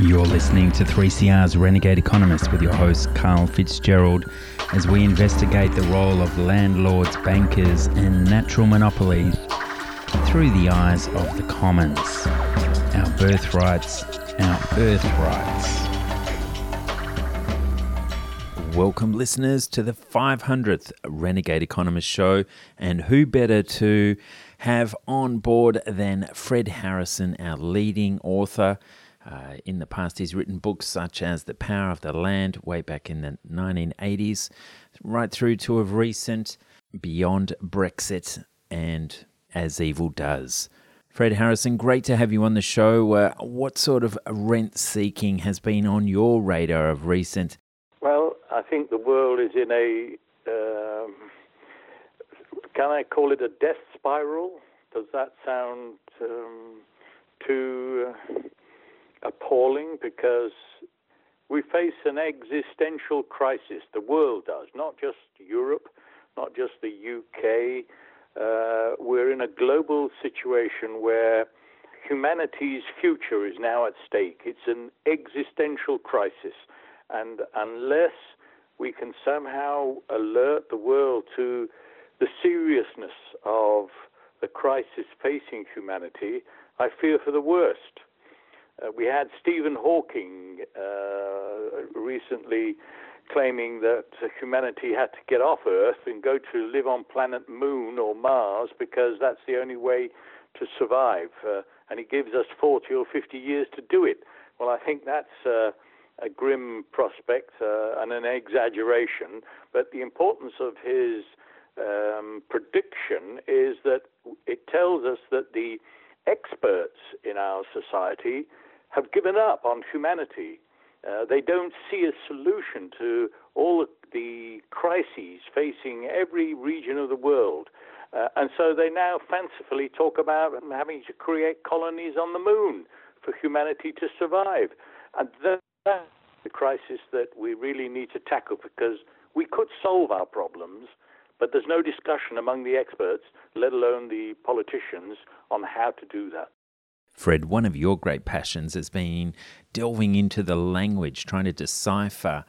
You're listening to 3CR's Renegade Economist with your host, Karl Fitzgerald, as we investigate the role of landlords, bankers, and natural monopolies through the eyes of the commons. Our birthrights, our birthrights. Welcome, listeners, to the 500th Renegade Economist show. And who better to have on board than Fred Harrison, our leading author? Uh, in the past, he's written books such as The Power of the Land, way back in the 1980s, right through to of recent Beyond Brexit and As Evil Does. Fred Harrison, great to have you on the show. Uh, what sort of rent seeking has been on your radar of recent? Well, I think the world is in a, um, can I call it a death spiral? Does that sound um, too. Uh, appalling because we face an existential crisis. The world does, not just Europe, not just the UK. Uh, we're in a global situation where humanity's future is now at stake. It's an existential crisis. And unless we can somehow alert the world to the seriousness of the crisis facing humanity, I fear for the worst. Uh, we had Stephen Hawking uh, recently claiming that humanity had to get off Earth and go to live on planet Moon or Mars because that's the only way to survive. Uh, and he gives us 40 or 50 years to do it. Well, I think that's uh, a grim prospect uh, and an exaggeration. But the importance of his um, prediction is that it tells us that the experts in our society have given up on humanity. Uh, they don't see a solution to all the crises facing every region of the world. Uh, and so they now fancifully talk about having to create colonies on the moon for humanity to survive. And that's the crisis that we really need to tackle because we could solve our problems, but there's no discussion among the experts, let alone the politicians, on how to do that. Fred, one of your great passions has been delving into the language, trying to decipher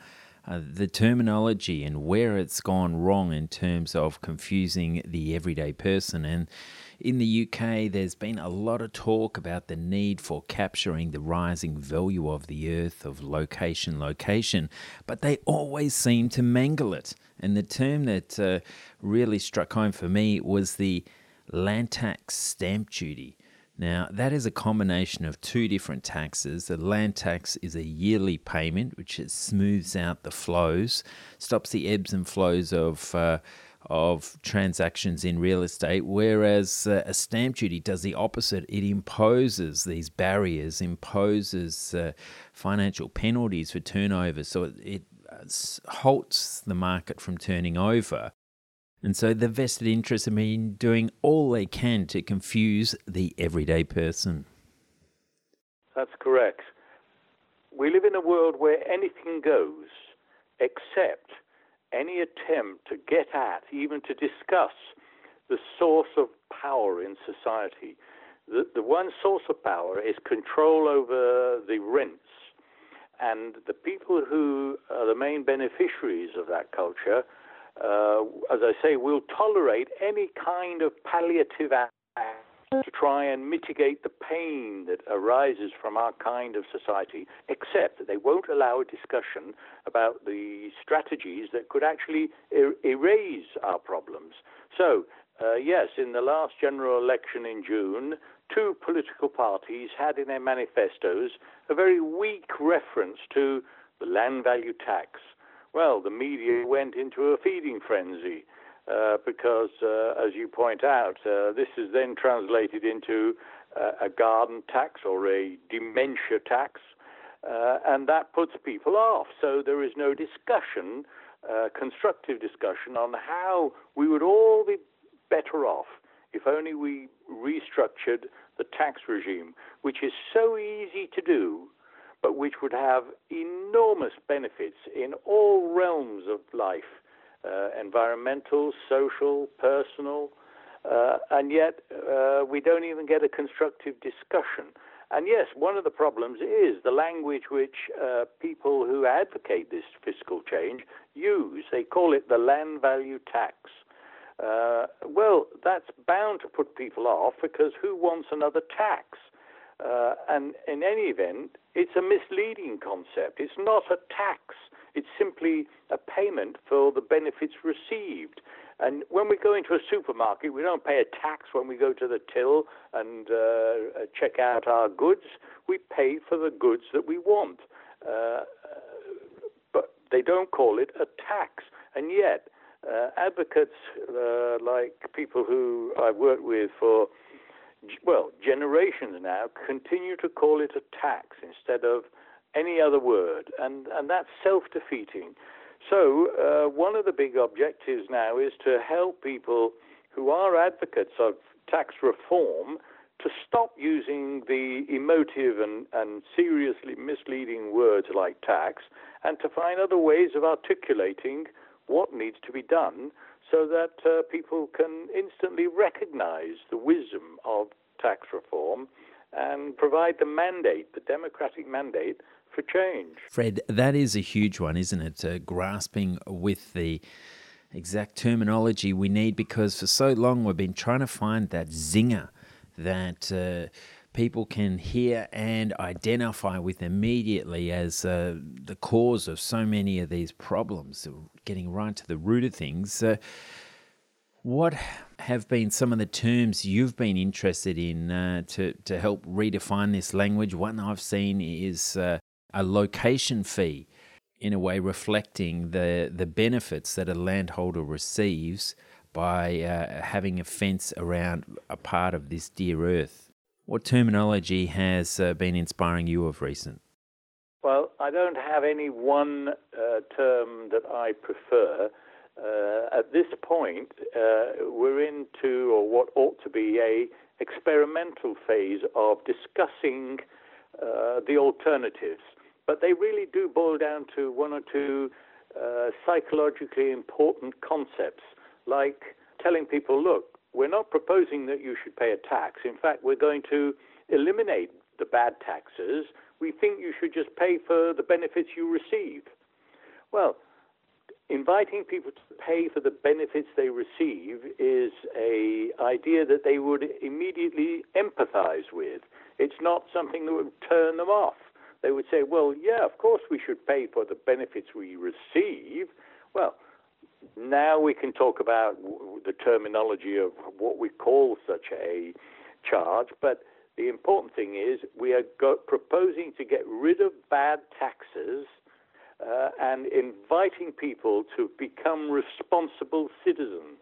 uh, the terminology and where it's gone wrong in terms of confusing the everyday person. And in the UK, there's been a lot of talk about the need for capturing the rising value of the earth, of location, location, but they always seem to mangle it. And the term that uh, really struck home for me was the land tax stamp duty. Now, that is a combination of two different taxes. The land tax is a yearly payment, which smooths out the flows, stops the ebbs and flows of uh, of transactions in real estate, whereas uh, a stamp duty does the opposite. It imposes these barriers, imposes uh, financial penalties for turnover, so it, it uh, halts the market from turning over. And so the vested interests have been doing all they can to confuse the everyday person. That's correct. We live in a world where anything goes except any attempt to get at, even to discuss, the source of power in society. The, the one source of power is control over the rents. And the people who are the main beneficiaries of that culture uh, as I say, will tolerate any kind of palliative act to try and mitigate the pain that arises from our kind of society, except that they won't allow a discussion about the strategies that could actually er- erase our problems. So, uh, yes, in the last general election in June, two political parties had in their manifestos a very weak reference to the land value tax. Well, the media went into a feeding frenzy uh, because, uh, as you point out, uh, this is then translated into uh, a garden tax or a dementia tax, uh, and that puts people off. So there is no discussion, uh, constructive discussion, on how we would all be better off if only we restructured the tax regime, which is so easy to do but which would have enormous benefits in all realms of life uh, environmental, social, personal. Uh, and yet, uh, we don't even get a constructive discussion. And yes, one of the problems is the language which uh, people who advocate this fiscal change use. They call it the land value tax. Uh, well, that's bound to put people off because who wants another tax? Uh, and in any event, it's a misleading concept. It's not a tax. It's simply a payment for the benefits received. And when we go into a supermarket, we don't pay a tax when we go to the till and uh, check out our goods. We pay for the goods that we want. Uh, but they don't call it a tax. And yet, uh, advocates uh, like people who I've worked with for, well, generations now continue to call it a tax instead of any other word. And, and that's self defeating. So, uh, one of the big objectives now is to help people who are advocates of tax reform to stop using the emotive and, and seriously misleading words like tax and to find other ways of articulating what needs to be done so that uh, people can instantly recognize the wisdom of tax reform and provide the mandate, the democratic mandate for change. Fred, that is a huge one, isn't it? Uh, grasping with the exact terminology we need because for so long we've been trying to find that zinger that uh, people can hear and identify with immediately as uh, the cause of so many of these problems, getting right to the root of things. Uh, what have been some of the terms you've been interested in uh, to, to help redefine this language? One I've seen is uh, a location fee, in a way reflecting the, the benefits that a landholder receives by uh, having a fence around a part of this dear earth. What terminology has uh, been inspiring you of recent? Well, I don't have any one uh, term that I prefer. Uh, at this point, uh, we're into, or what ought to be, a experimental phase of discussing uh, the alternatives. But they really do boil down to one or two uh, psychologically important concepts, like telling people, look, we're not proposing that you should pay a tax. In fact, we're going to eliminate the bad taxes. We think you should just pay for the benefits you receive. Well, inviting people to pay for the benefits they receive is a idea that they would immediately empathize with. It's not something that would turn them off they would say, well, yeah, of course we should pay for the benefits we receive. Well, now we can talk about the terminology of what we call such a charge, but the important thing is we are go- proposing to get rid of bad taxes uh, and inviting people to become responsible citizens.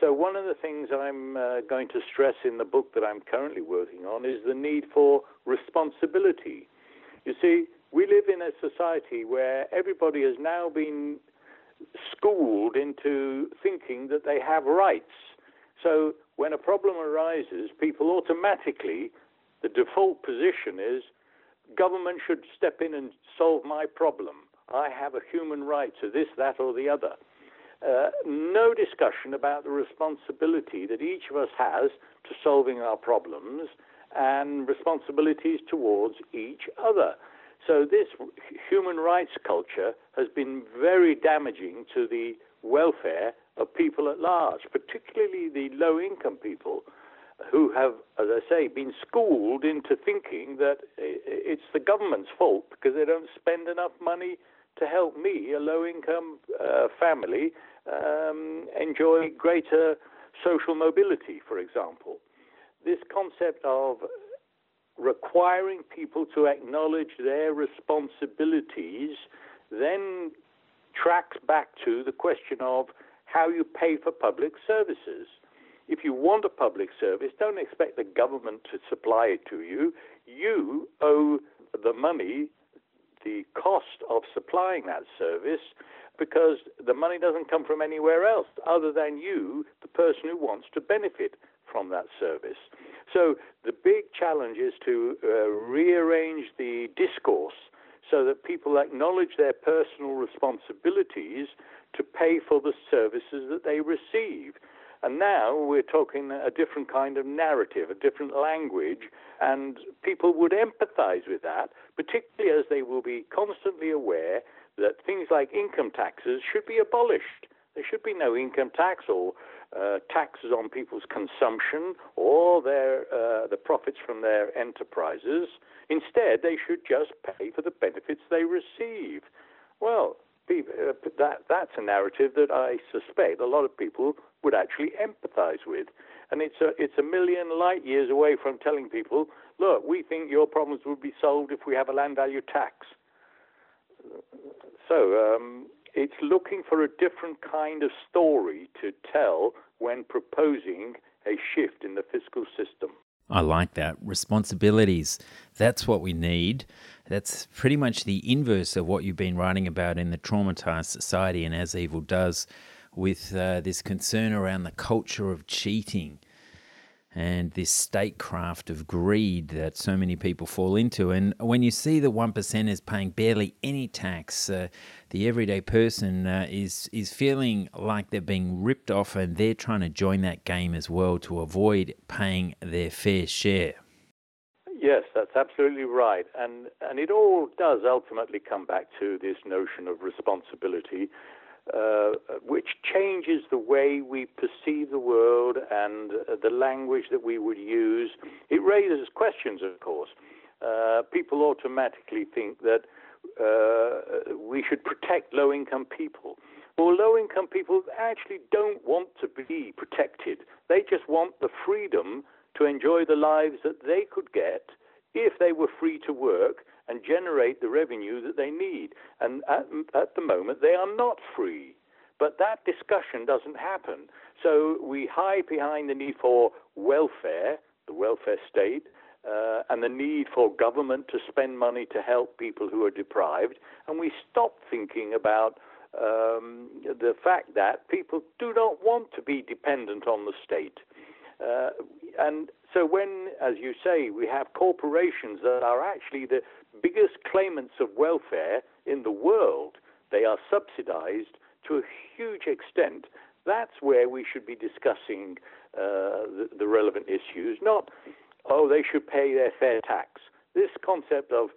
So, one of the things I'm uh, going to stress in the book that I'm currently working on is the need for responsibility. You see, we live in a society where everybody has now been schooled into thinking that they have rights. So when a problem arises, people automatically, the default position is government should step in and solve my problem. I have a human right to this, that, or the other. Uh, no discussion about the responsibility that each of us has to solving our problems and responsibilities towards each other. So this human rights culture has been very damaging to the welfare of people at large, particularly the low income people who have, as I say, been schooled into thinking that it's the government's fault because they don't spend enough money to help me, a low income uh, family, um, enjoy greater social mobility, for example. This concept of requiring people to acknowledge their responsibilities then tracks back to the question of how you pay for public services. If you want a public service, don't expect the government to supply it to you. You owe the money, the cost of supplying that service, because the money doesn't come from anywhere else other than you, the person who wants to benefit from that service. So the big challenge is to uh, rearrange the discourse so that people acknowledge their personal responsibilities to pay for the services that they receive. And now we're talking a different kind of narrative, a different language, and people would empathize with that, particularly as they will be constantly aware that things like income taxes should be abolished. There should be no income tax or uh, taxes on people's consumption or their uh, the profits from their enterprises. Instead, they should just pay for the benefits they receive. Well, uh, that that's a narrative that I suspect a lot of people would actually empathize with, and it's a it's a million light years away from telling people, look, we think your problems would be solved if we have a land value tax. So um, it's looking for a different kind of story to tell when proposing a shift in the fiscal system. I like that. Responsibilities. That's what we need. That's pretty much the inverse of what you've been writing about in the traumatized society and as evil does with uh, this concern around the culture of cheating and this statecraft of greed that so many people fall into. And when you see the one percenters paying barely any tax, uh, the everyday person uh, is is feeling like they're being ripped off, and they're trying to join that game as well to avoid paying their fair share. Yes, that's absolutely right, and and it all does ultimately come back to this notion of responsibility uh, which changes the way we perceive the world and uh, the language that we would use. It raises questions, of course. Uh, people automatically think that uh, we should protect low income people. Well, low income people actually don't want to be protected. They just want the freedom to enjoy the lives that they could get if they were free to work and generate the revenue that they need. And at, at the moment, they are not free. But that discussion doesn't happen. So we hide behind the need for welfare, the welfare state, uh, and the need for government to spend money to help people who are deprived. And we stop thinking about um, the fact that people do not want to be dependent on the state. Uh, and so, when, as you say, we have corporations that are actually the biggest claimants of welfare in the world, they are subsidized to a huge extent. That's where we should be discussing uh, the, the, relevant issues, not, oh, they should pay their fair tax. This concept of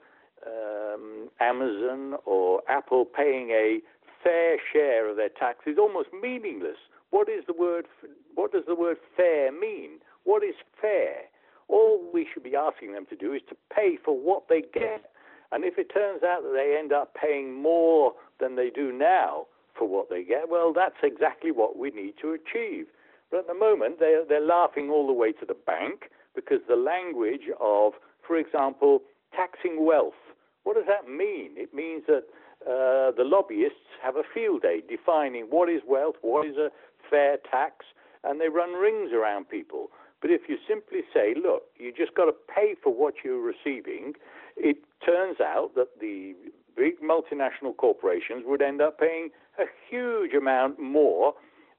um, Amazon or Apple paying a fair share of their tax is almost meaningless. What is the word? What does the word fair mean? What is fair? All we should be asking them to do is to pay for what they get. And if it turns out that they end up paying more than they do now for what they get, well, that's exactly what we need to achieve. But at the moment, they're, they're laughing all the way to the bank because the language of, for example, taxing wealth, what does that mean? It means that uh, the lobbyists have a field day defining what is wealth, what is a fair tax, and they run rings around people. But if you simply say, look, you just got to pay for what you're receiving, it turns out that the big multinational corporations would end up paying a huge amount more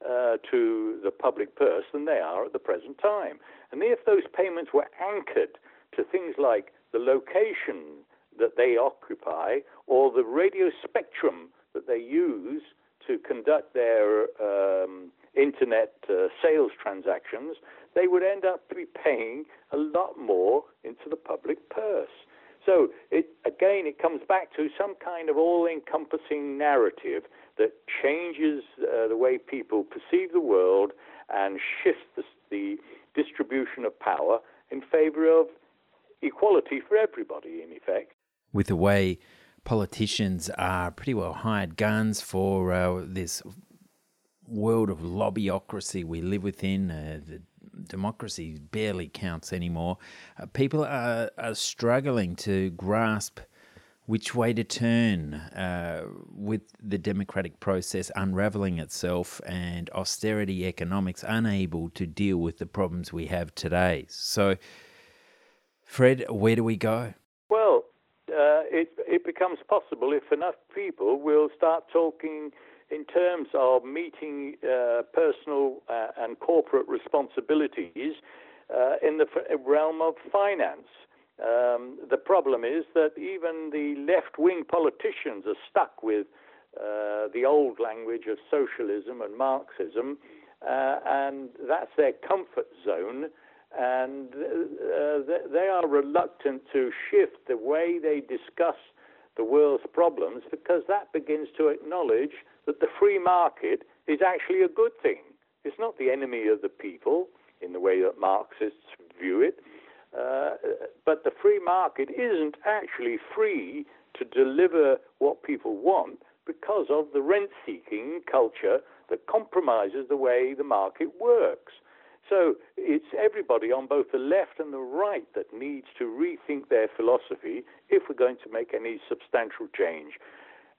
uh, to the public purse than they are at the present time. And if those payments were anchored to things like the location that they occupy or the radio spectrum that they use to conduct their um, internet uh, sales transactions, they would end up paying a lot more into the public purse. So it, again, it comes back to some kind of all-encompassing narrative that changes uh, the way people perceive the world and shifts the, the distribution of power in favor of equality for everybody, in effect. With the way politicians are pretty well hired guns for uh, this world of lobbyocracy we live within, uh, the democracy barely counts anymore. Uh, people are, are struggling to grasp which way to turn uh, with the democratic process unraveling itself and austerity economics unable to deal with the problems we have today. So, Fred, where do we go? Well, uh, it, it becomes possible if enough people will start talking in terms of meeting uh, personal uh, and corporate responsibilities uh, in the realm of finance. Um, the problem is that even the left wing politicians are stuck with uh, the old language of socialism and Marxism uh, and that's their comfort zone. And uh, they are reluctant to shift the way they discuss the world's problems because that begins to acknowledge that the free market is actually a good thing. It's not the enemy of the people in the way that Marxists view it. Uh, but the free market isn't actually free to deliver what people want because of the rent seeking culture that compromises the way the market works. So it's everybody on both the left and the right that needs to rethink their philosophy if we're going to make any substantial change.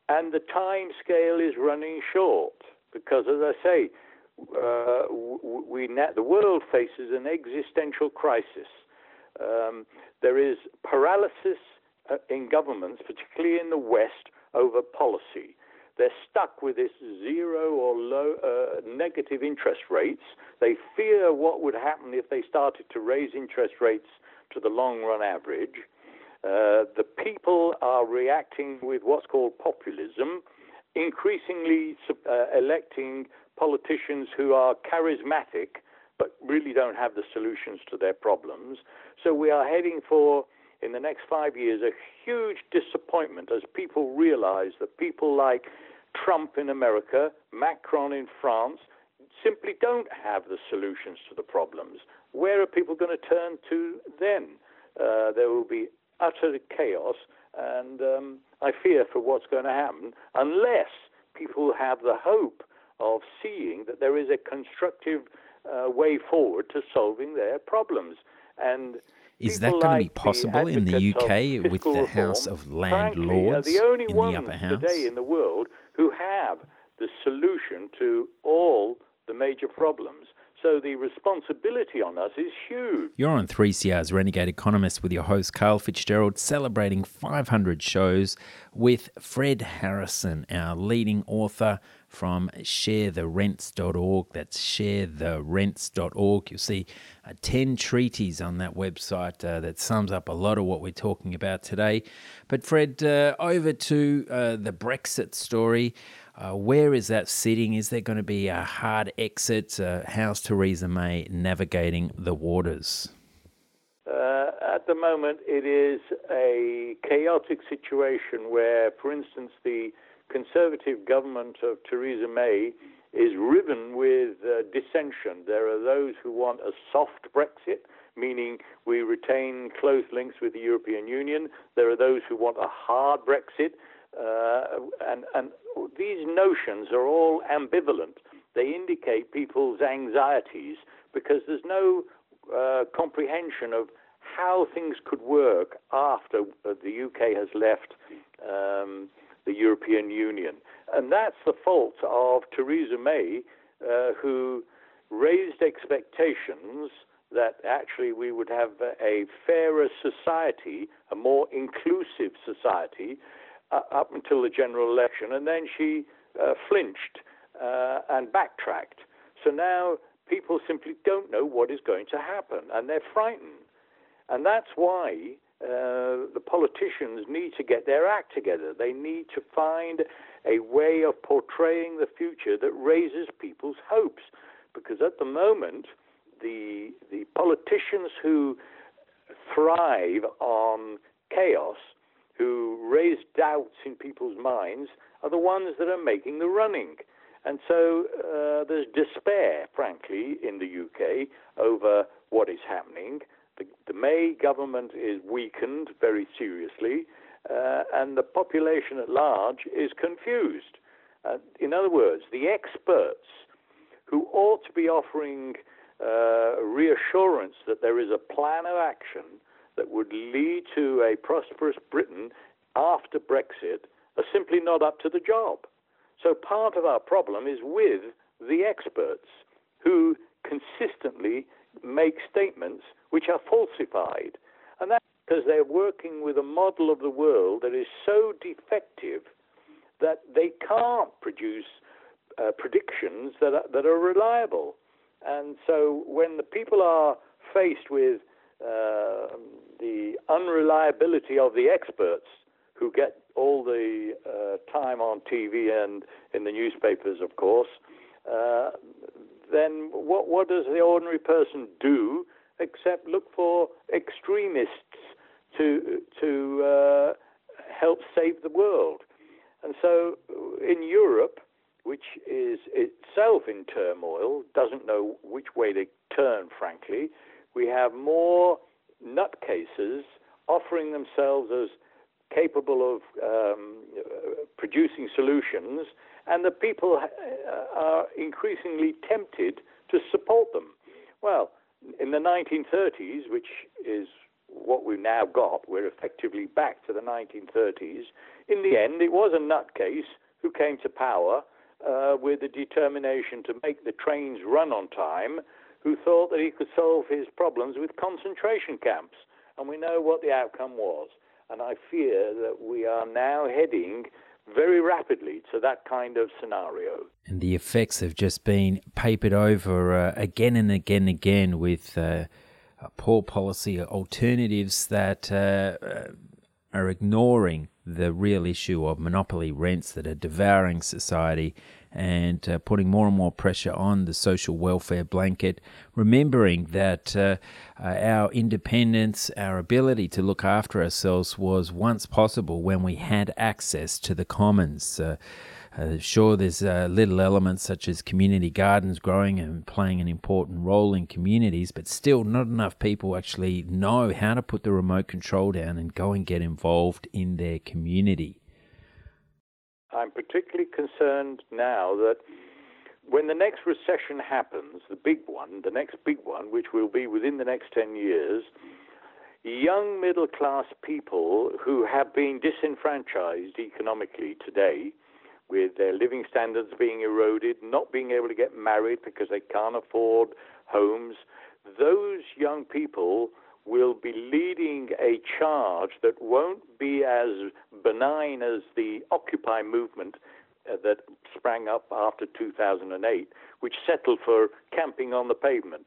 And the time scale is running short because, as I say, uh, we, the world faces an existential crisis. Um, there is paralysis uh, in governments, particularly in the West, over policy. They're stuck with this zero or low uh, negative interest rates. They fear what would happen if they started to raise interest rates to the long run average. Uh, the people are reacting with what's called populism, increasingly uh, electing politicians who are charismatic but really don't have the solutions to their problems. So we are heading for, in the next five years, a huge disappointment as people realize that people like Trump in America, Macron in France, simply don't have the solutions to the problems. Where are people going to turn to then? Uh, there will be utter chaos, and um, I fear for what's going to happen unless people have the hope of seeing that there is a constructive uh, way forward to solving their problems. And is that going like to be possible in the UK with the reform, House of Landlords the only in ones the upper house today in the world who have the solution to all the major problems? So the responsibility on us is huge. You're on 3CR's Renegade Economist with your host, Karl Fitzgerald, celebrating 500 shows with Fred Harrison, our leading author from sharetherents.org. That's sharetherents.org. You'll see uh, 10 treaties on that website uh, that sums up a lot of what we're talking about today. But, Fred, uh, over to uh, the Brexit story. Uh, where is that sitting? Is there going to be a hard exit? Uh, how's Theresa May navigating the waters? At the moment, it is a chaotic situation where, for instance, the Conservative government of Theresa May is riven with uh, dissension. There are those who want a soft Brexit, meaning we retain close links with the European Union. There are those who want a hard Brexit, uh, and, and these notions are all ambivalent. They indicate people's anxieties because there's no uh, comprehension of how things could work after the UK has left um, the European Union. And that's the fault of Theresa May, uh, who raised expectations that actually we would have a fairer society, a more inclusive society, uh, up until the general election, and then she uh, flinched uh, and backtracked. So now people simply don't know what is going to happen, and they're frightened. And that's why uh, the politicians need to get their act together. They need to find a way of portraying the future that raises people's hopes. Because at the moment, the the politicians who thrive on chaos who raise doubts in people's minds are the ones that are making the running. And so uh, there's despair, frankly, in the UK over what is happening. The, the May government is weakened very seriously, uh, and the population at large is confused. Uh, in other words, the experts who ought to be offering uh, reassurance that there is a plan of action that would lead to a prosperous Britain after Brexit are simply not up to the job. So part of our problem is with the experts who consistently make statements which are falsified. And that's because they're working with a model of the world that is so defective that they can't produce uh, predictions that are, that are reliable. And so when the people are faced with uh, the unreliability of the experts who get all the uh, time on TV and in the newspapers, of course, uh, then what, what does the ordinary person do except look for extremists to, to uh, help save the world? And so in Europe, which is itself in turmoil, doesn't know which way to turn, frankly, we have more nutcases offering themselves as capable of um, producing solutions, and the people uh, are increasingly tempted to support them. Well, in the 1930s, which is what we've now got, we're effectively back to the 1930s. In the end, it was a nutcase who came to power uh, with the determination to make the trains run on time, who thought that he could solve his problems with concentration camps. And we know what the outcome was. And I fear that we are now heading very rapidly to that kind of scenario. And the effects have just been papered over uh, again and again and again with uh, poor policy alternatives that uh, are ignoring the real issue of monopoly rents that are devouring society and uh, putting more and more pressure on the social welfare blanket, remembering that uh, uh, our independence, our ability to look after ourselves was once possible when we had access to the commons. Uh, uh, sure, there's uh, little elements such as community gardens growing and playing an important role in communities, but still, not enough people actually know how to put the remote control down and go and get involved in their community. I'm particularly concerned now that when the next recession happens, the big one, the next big one, which will be within the next 10 years, young middle class people who have been disenfranchised economically today with their living standards being eroded, not being able to get married because they can't afford homes, those young people will be leading a charge that won't be as benign as the Occupy movement uh, that sprang up after 2008, which settled for camping on the pavement.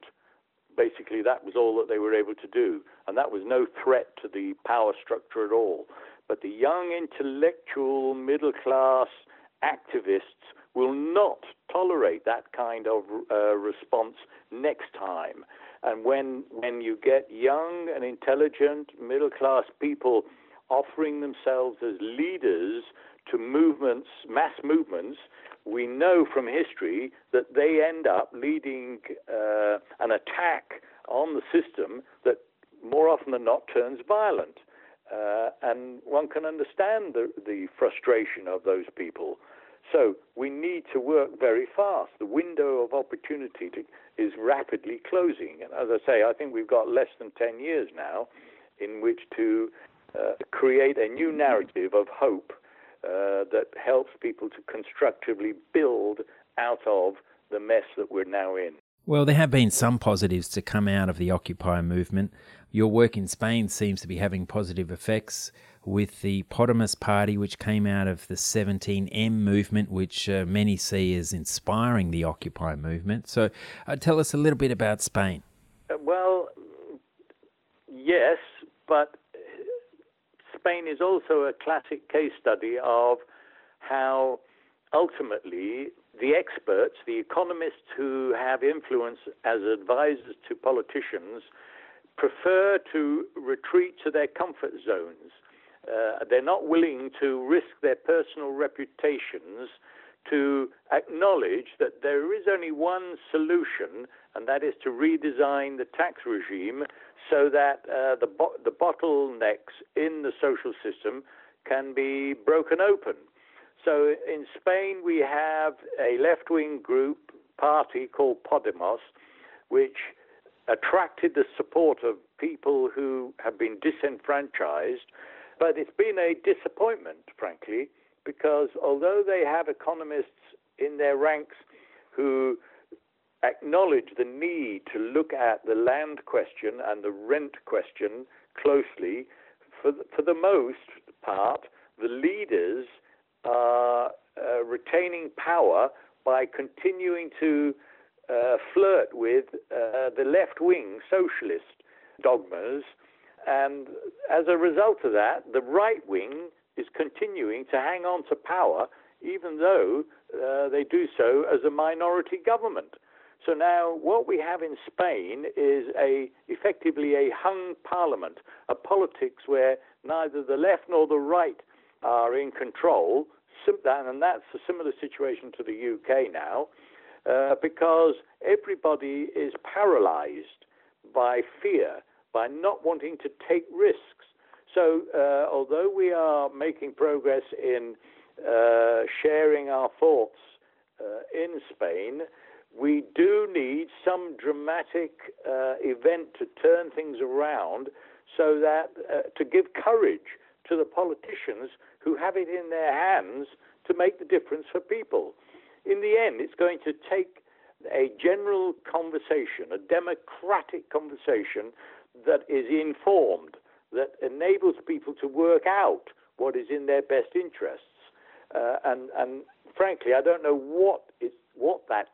Basically, that was all that they were able to do, and that was no threat to the power structure at all. But the young intellectual middle class activists will not tolerate that kind of uh, response next time. And when when you get young and intelligent middle class people offering themselves as leaders to movements, mass movements, we know from history that they end up leading uh, an attack on the system that more often than not turns violent. Uh, and one can understand the, the frustration of those people. So we need to work very fast. The window of opportunity to, is rapidly closing. And as I say, I think we've got less than 10 years now in which to uh, create a new narrative of hope uh, that helps people to constructively build out of the mess that we're now in. Well, there have been some positives to come out of the Occupy movement. Your work in Spain seems to be having positive effects with the Podemos Party, which came out of the 17M movement, which uh, many see as inspiring the Occupy movement. So, uh, tell us a little bit about Spain. Uh, well, yes, but Spain is also a classic case study of how ultimately the experts, the economists who have influence as advisors to politicians, prefer to retreat to their comfort zones. Uh, they're not willing to risk their personal reputations to acknowledge that there is only one solution, and that is to redesign the tax regime so that uh, the, bo- the bottlenecks in the social system can be broken open. So in Spain, we have a left wing group party called Podemos, which attracted the support of people who have been disenfranchised but it's been a disappointment, frankly, because although they have economists in their ranks who acknowledge the need to look at the land question and the rent question closely, for the, for the most part, the leaders are uh, retaining power by continuing to uh, flirt with uh, the left wing socialist dogmas. And as a result of that, the right wing is continuing to hang on to power, even though uh, they do so as a minority government. So now what we have in Spain is a effectively a hung parliament, a politics where neither the left nor the right are in control, and that's a similar situation to the UK now, uh, because everybody is paralyzed by fear, by not wanting to take risks. So, uh, although we are making progress in uh, sharing our thoughts uh, in Spain, we do need some dramatic uh, event to turn things around so that to give courage to the politicians who have it in their hands to make the difference for people. In the end, it's going to take a general conversation, a democratic conversation that is informed, that enables people to work out what is in their best interests. Uh, and, and frankly, I don't know what is what that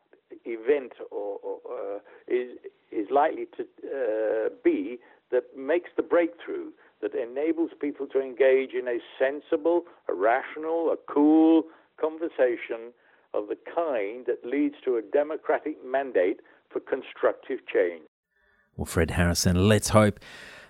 event or, or uh, is is likely to uh, be that makes the breakthrough that enables people to engage in a sensible, a rational, a cool conversation of the kind that leads to a democratic mandate for constructive change. Well, Fred Harrison, let's hope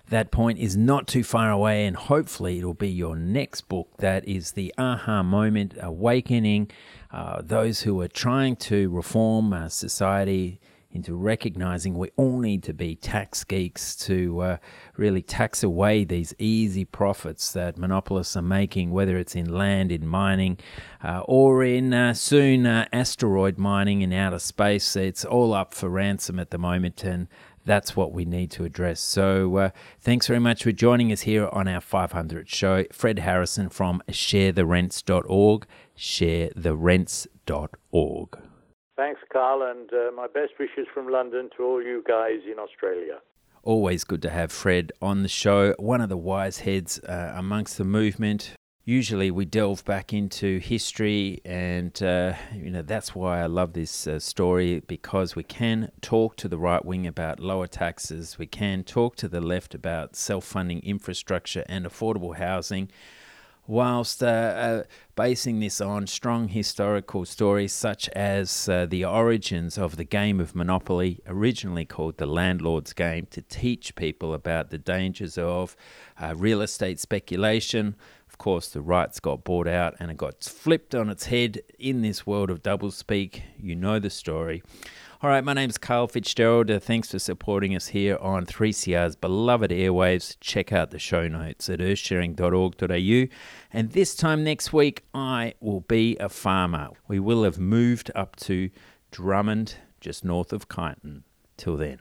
that point is not too far away, and hopefully, it'll be your next book that is the aha moment, awakening uh, those who are trying to reform uh, society into recognizing we all need to be tax geeks to uh, really tax away these easy profits that monopolists are making, whether it's in land, in mining, uh, or in uh, soon uh, asteroid mining in outer space. It's all up for ransom at the moment, and that's what we need to address. So, uh, thanks very much for joining us here on our 500 show. Fred Harrison from sharetherents.org, sharetherents.org. Thanks, Karl, and uh, my best wishes from London to all you guys in Australia. Always good to have Fred on the show, one of the wise heads uh, amongst the movement. Usually, we delve back into history, and uh, you know that's why I love this uh, story because we can talk to the right wing about lower taxes, we can talk to the left about self-funding infrastructure and affordable housing whilst uh, uh, basing this on strong historical stories such as uh, the origins of the game of Monopoly, originally called the landlord's game, to teach people about the dangers of uh, real estate speculation. Of course, the rights got bought out and it got flipped on its head in this world of doublespeak. You know the story. All right, my name's Karl Fitzgerald. Uh, thanks for supporting us here on 3CR's beloved airwaves. Check out the show notes at earthsharing.org.au. And this time next week, I will be a farmer. We will have moved up to Drummond, just north of Kyneton. Till then.